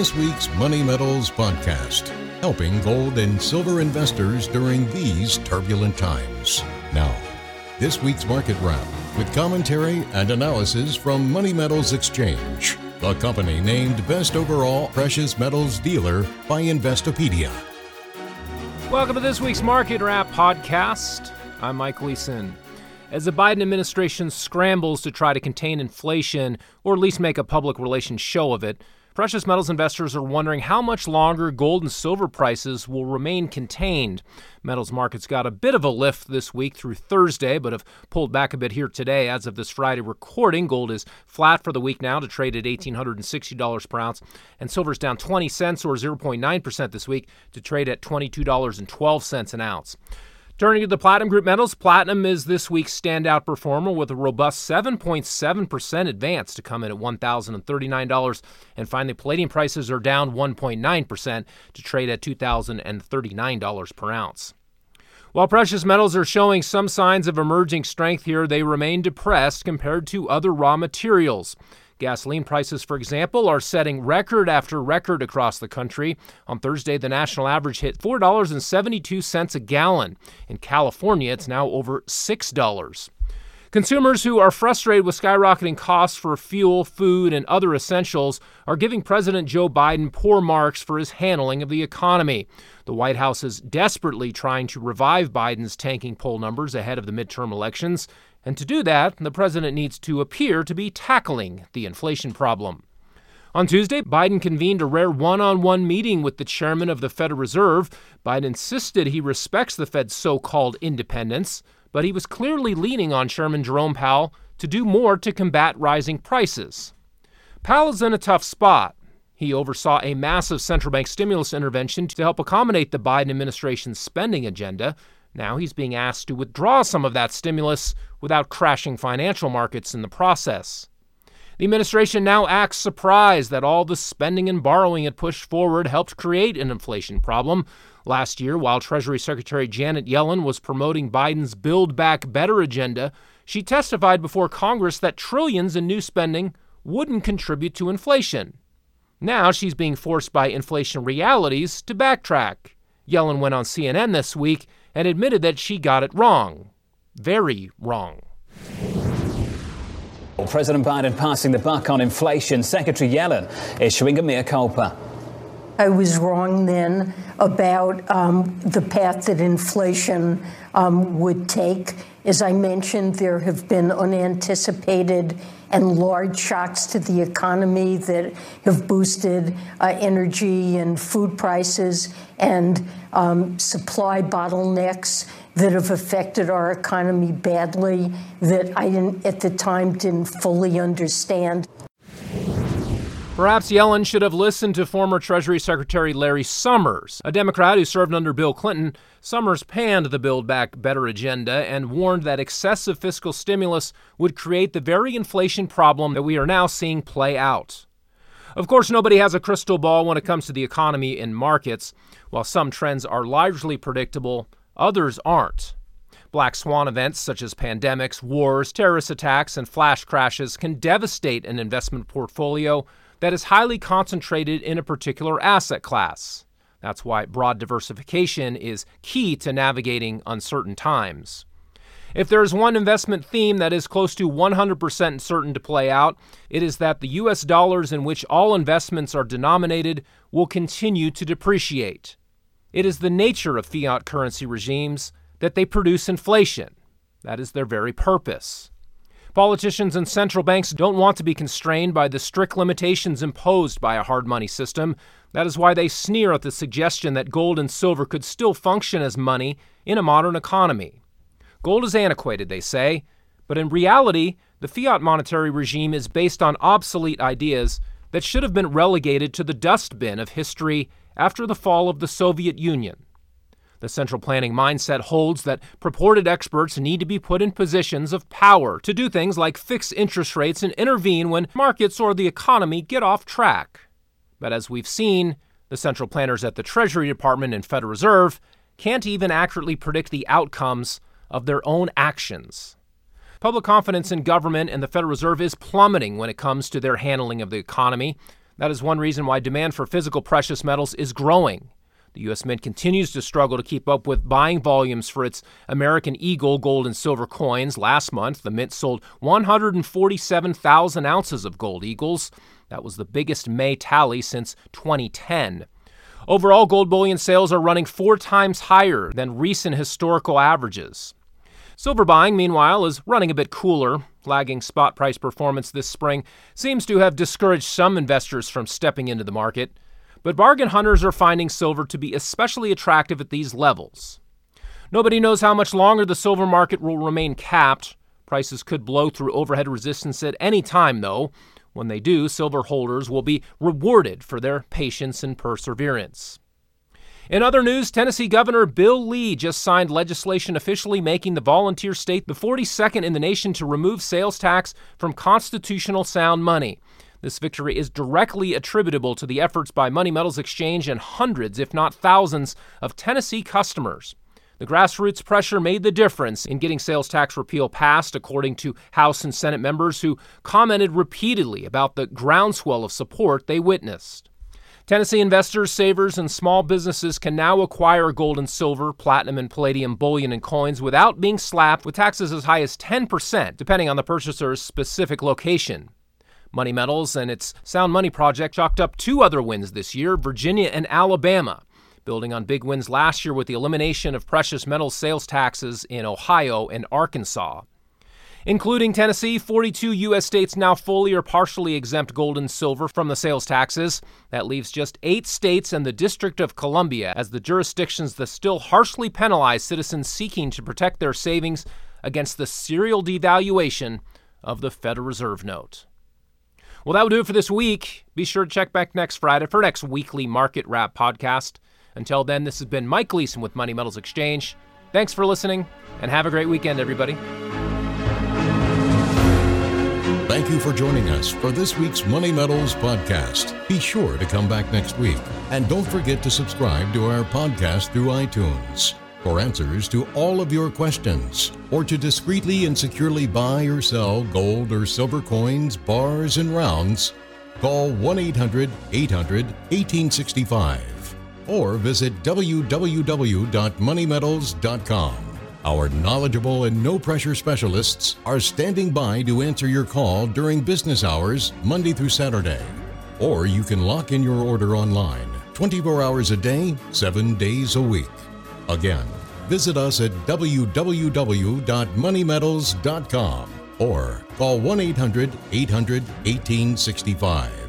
this week's Money Metals podcast, helping gold and silver investors during these turbulent times. Now, this week's market wrap with commentary and analysis from Money Metals Exchange, the company named Best Overall Precious Metals Dealer by Investopedia. Welcome to this week's Market Wrap podcast. I'm Mike Gleason. As the Biden administration scrambles to try to contain inflation, or at least make a public relations show of it, precious metals investors are wondering how much longer gold and silver prices will remain contained. Metals markets got a bit of a lift this week through Thursday, but have pulled back a bit here today. As of this Friday recording, gold is flat for the week now to trade at $1,860 per ounce, and silver's down 20 cents or 0.9% this week to trade at $22.12 an ounce. Turning to the Platinum Group metals, Platinum is this week's standout performer with a robust 7.7% advance to come in at $1,039. And finally, Palladium prices are down 1.9% to trade at $2,039 per ounce. While precious metals are showing some signs of emerging strength here, they remain depressed compared to other raw materials. Gasoline prices, for example, are setting record after record across the country. On Thursday, the national average hit $4.72 a gallon. In California, it's now over $6. Consumers who are frustrated with skyrocketing costs for fuel, food, and other essentials are giving President Joe Biden poor marks for his handling of the economy. The White House is desperately trying to revive Biden's tanking poll numbers ahead of the midterm elections. And to do that, the president needs to appear to be tackling the inflation problem. On Tuesday, Biden convened a rare one on one meeting with the chairman of the Federal Reserve. Biden insisted he respects the Fed's so called independence, but he was clearly leaning on Chairman Jerome Powell to do more to combat rising prices. Powell is in a tough spot. He oversaw a massive central bank stimulus intervention to help accommodate the Biden administration's spending agenda, now he's being asked to withdraw some of that stimulus without crashing financial markets in the process. The administration now acts surprised that all the spending and borrowing it pushed forward helped create an inflation problem. Last year, while Treasury Secretary Janet Yellen was promoting Biden's Build Back Better agenda, she testified before Congress that trillions in new spending wouldn't contribute to inflation. Now she's being forced by inflation realities to backtrack. Yellen went on CNN this week and admitted that she got it wrong. Very wrong. President Biden passing the buck on inflation. Secretary Yellen issuing a mea culpa. I was wrong then about um, the path that inflation um, would take. As I mentioned, there have been unanticipated and large shocks to the economy that have boosted uh, energy and food prices and um, supply bottlenecks that have affected our economy badly that I at the time didn't fully understand. Perhaps Yellen should have listened to former Treasury Secretary Larry Summers, a Democrat who served under Bill Clinton. Summers panned the Build Back Better agenda and warned that excessive fiscal stimulus would create the very inflation problem that we are now seeing play out. Of course, nobody has a crystal ball when it comes to the economy and markets. While some trends are largely predictable, others aren't. Black swan events such as pandemics, wars, terrorist attacks, and flash crashes can devastate an investment portfolio that is highly concentrated in a particular asset class. That's why broad diversification is key to navigating uncertain times. If there is one investment theme that is close to 100% certain to play out, it is that the US dollars in which all investments are denominated will continue to depreciate. It is the nature of fiat currency regimes that they produce inflation. That is their very purpose. Politicians and central banks don't want to be constrained by the strict limitations imposed by a hard money system. That is why they sneer at the suggestion that gold and silver could still function as money in a modern economy. Gold is antiquated, they say, but in reality, the fiat monetary regime is based on obsolete ideas that should have been relegated to the dustbin of history after the fall of the Soviet Union. The central planning mindset holds that purported experts need to be put in positions of power to do things like fix interest rates and intervene when markets or the economy get off track. But as we've seen, the central planners at the Treasury Department and Federal Reserve can't even accurately predict the outcomes of their own actions. Public confidence in government and the Federal Reserve is plummeting when it comes to their handling of the economy. That is one reason why demand for physical precious metals is growing. The U.S. Mint continues to struggle to keep up with buying volumes for its American Eagle gold and silver coins. Last month, the Mint sold 147,000 ounces of gold eagles. That was the biggest May tally since 2010. Overall, gold bullion sales are running four times higher than recent historical averages. Silver buying, meanwhile, is running a bit cooler. Lagging spot price performance this spring seems to have discouraged some investors from stepping into the market, but bargain hunters are finding silver to be especially attractive at these levels. Nobody knows how much longer the silver market will remain capped. Prices could blow through overhead resistance at any time, though. When they do, silver holders will be rewarded for their patience and perseverance. In other news, Tennessee Governor Bill Lee just signed legislation officially making the volunteer state the 42nd in the nation to remove sales tax from constitutional sound money. This victory is directly attributable to the efforts by Money Metals Exchange and hundreds, if not thousands, of Tennessee customers. The grassroots pressure made the difference in getting sales tax repeal passed, according to House and Senate members who commented repeatedly about the groundswell of support they witnessed. Tennessee investors, savers, and small businesses can now acquire gold and silver, platinum and palladium bullion and coins without being slapped with taxes as high as 10%, depending on the purchaser's specific location. Money Metals and its Sound Money project chalked up two other wins this year Virginia and Alabama, building on big wins last year with the elimination of precious metals sales taxes in Ohio and Arkansas. Including Tennessee, 42 U.S. states now fully or partially exempt gold and silver from the sales taxes. That leaves just eight states and the District of Columbia as the jurisdictions that still harshly penalize citizens seeking to protect their savings against the serial devaluation of the Federal Reserve note. Well, that will do it for this week. Be sure to check back next Friday for our next weekly Market Wrap podcast. Until then, this has been Mike Gleason with Money Metals Exchange. Thanks for listening, and have a great weekend, everybody. Thank you for joining us for this week's Money Metals podcast. Be sure to come back next week. And don't forget to subscribe to our podcast through iTunes. For answers to all of your questions, or to discreetly and securely buy or sell gold or silver coins, bars, and rounds, call 1 800 800 1865 or visit www.moneymetals.com. Our knowledgeable and no pressure specialists are standing by to answer your call during business hours, Monday through Saturday. Or you can lock in your order online 24 hours a day, 7 days a week. Again, visit us at www.moneymetals.com or call 1 800 800 1865.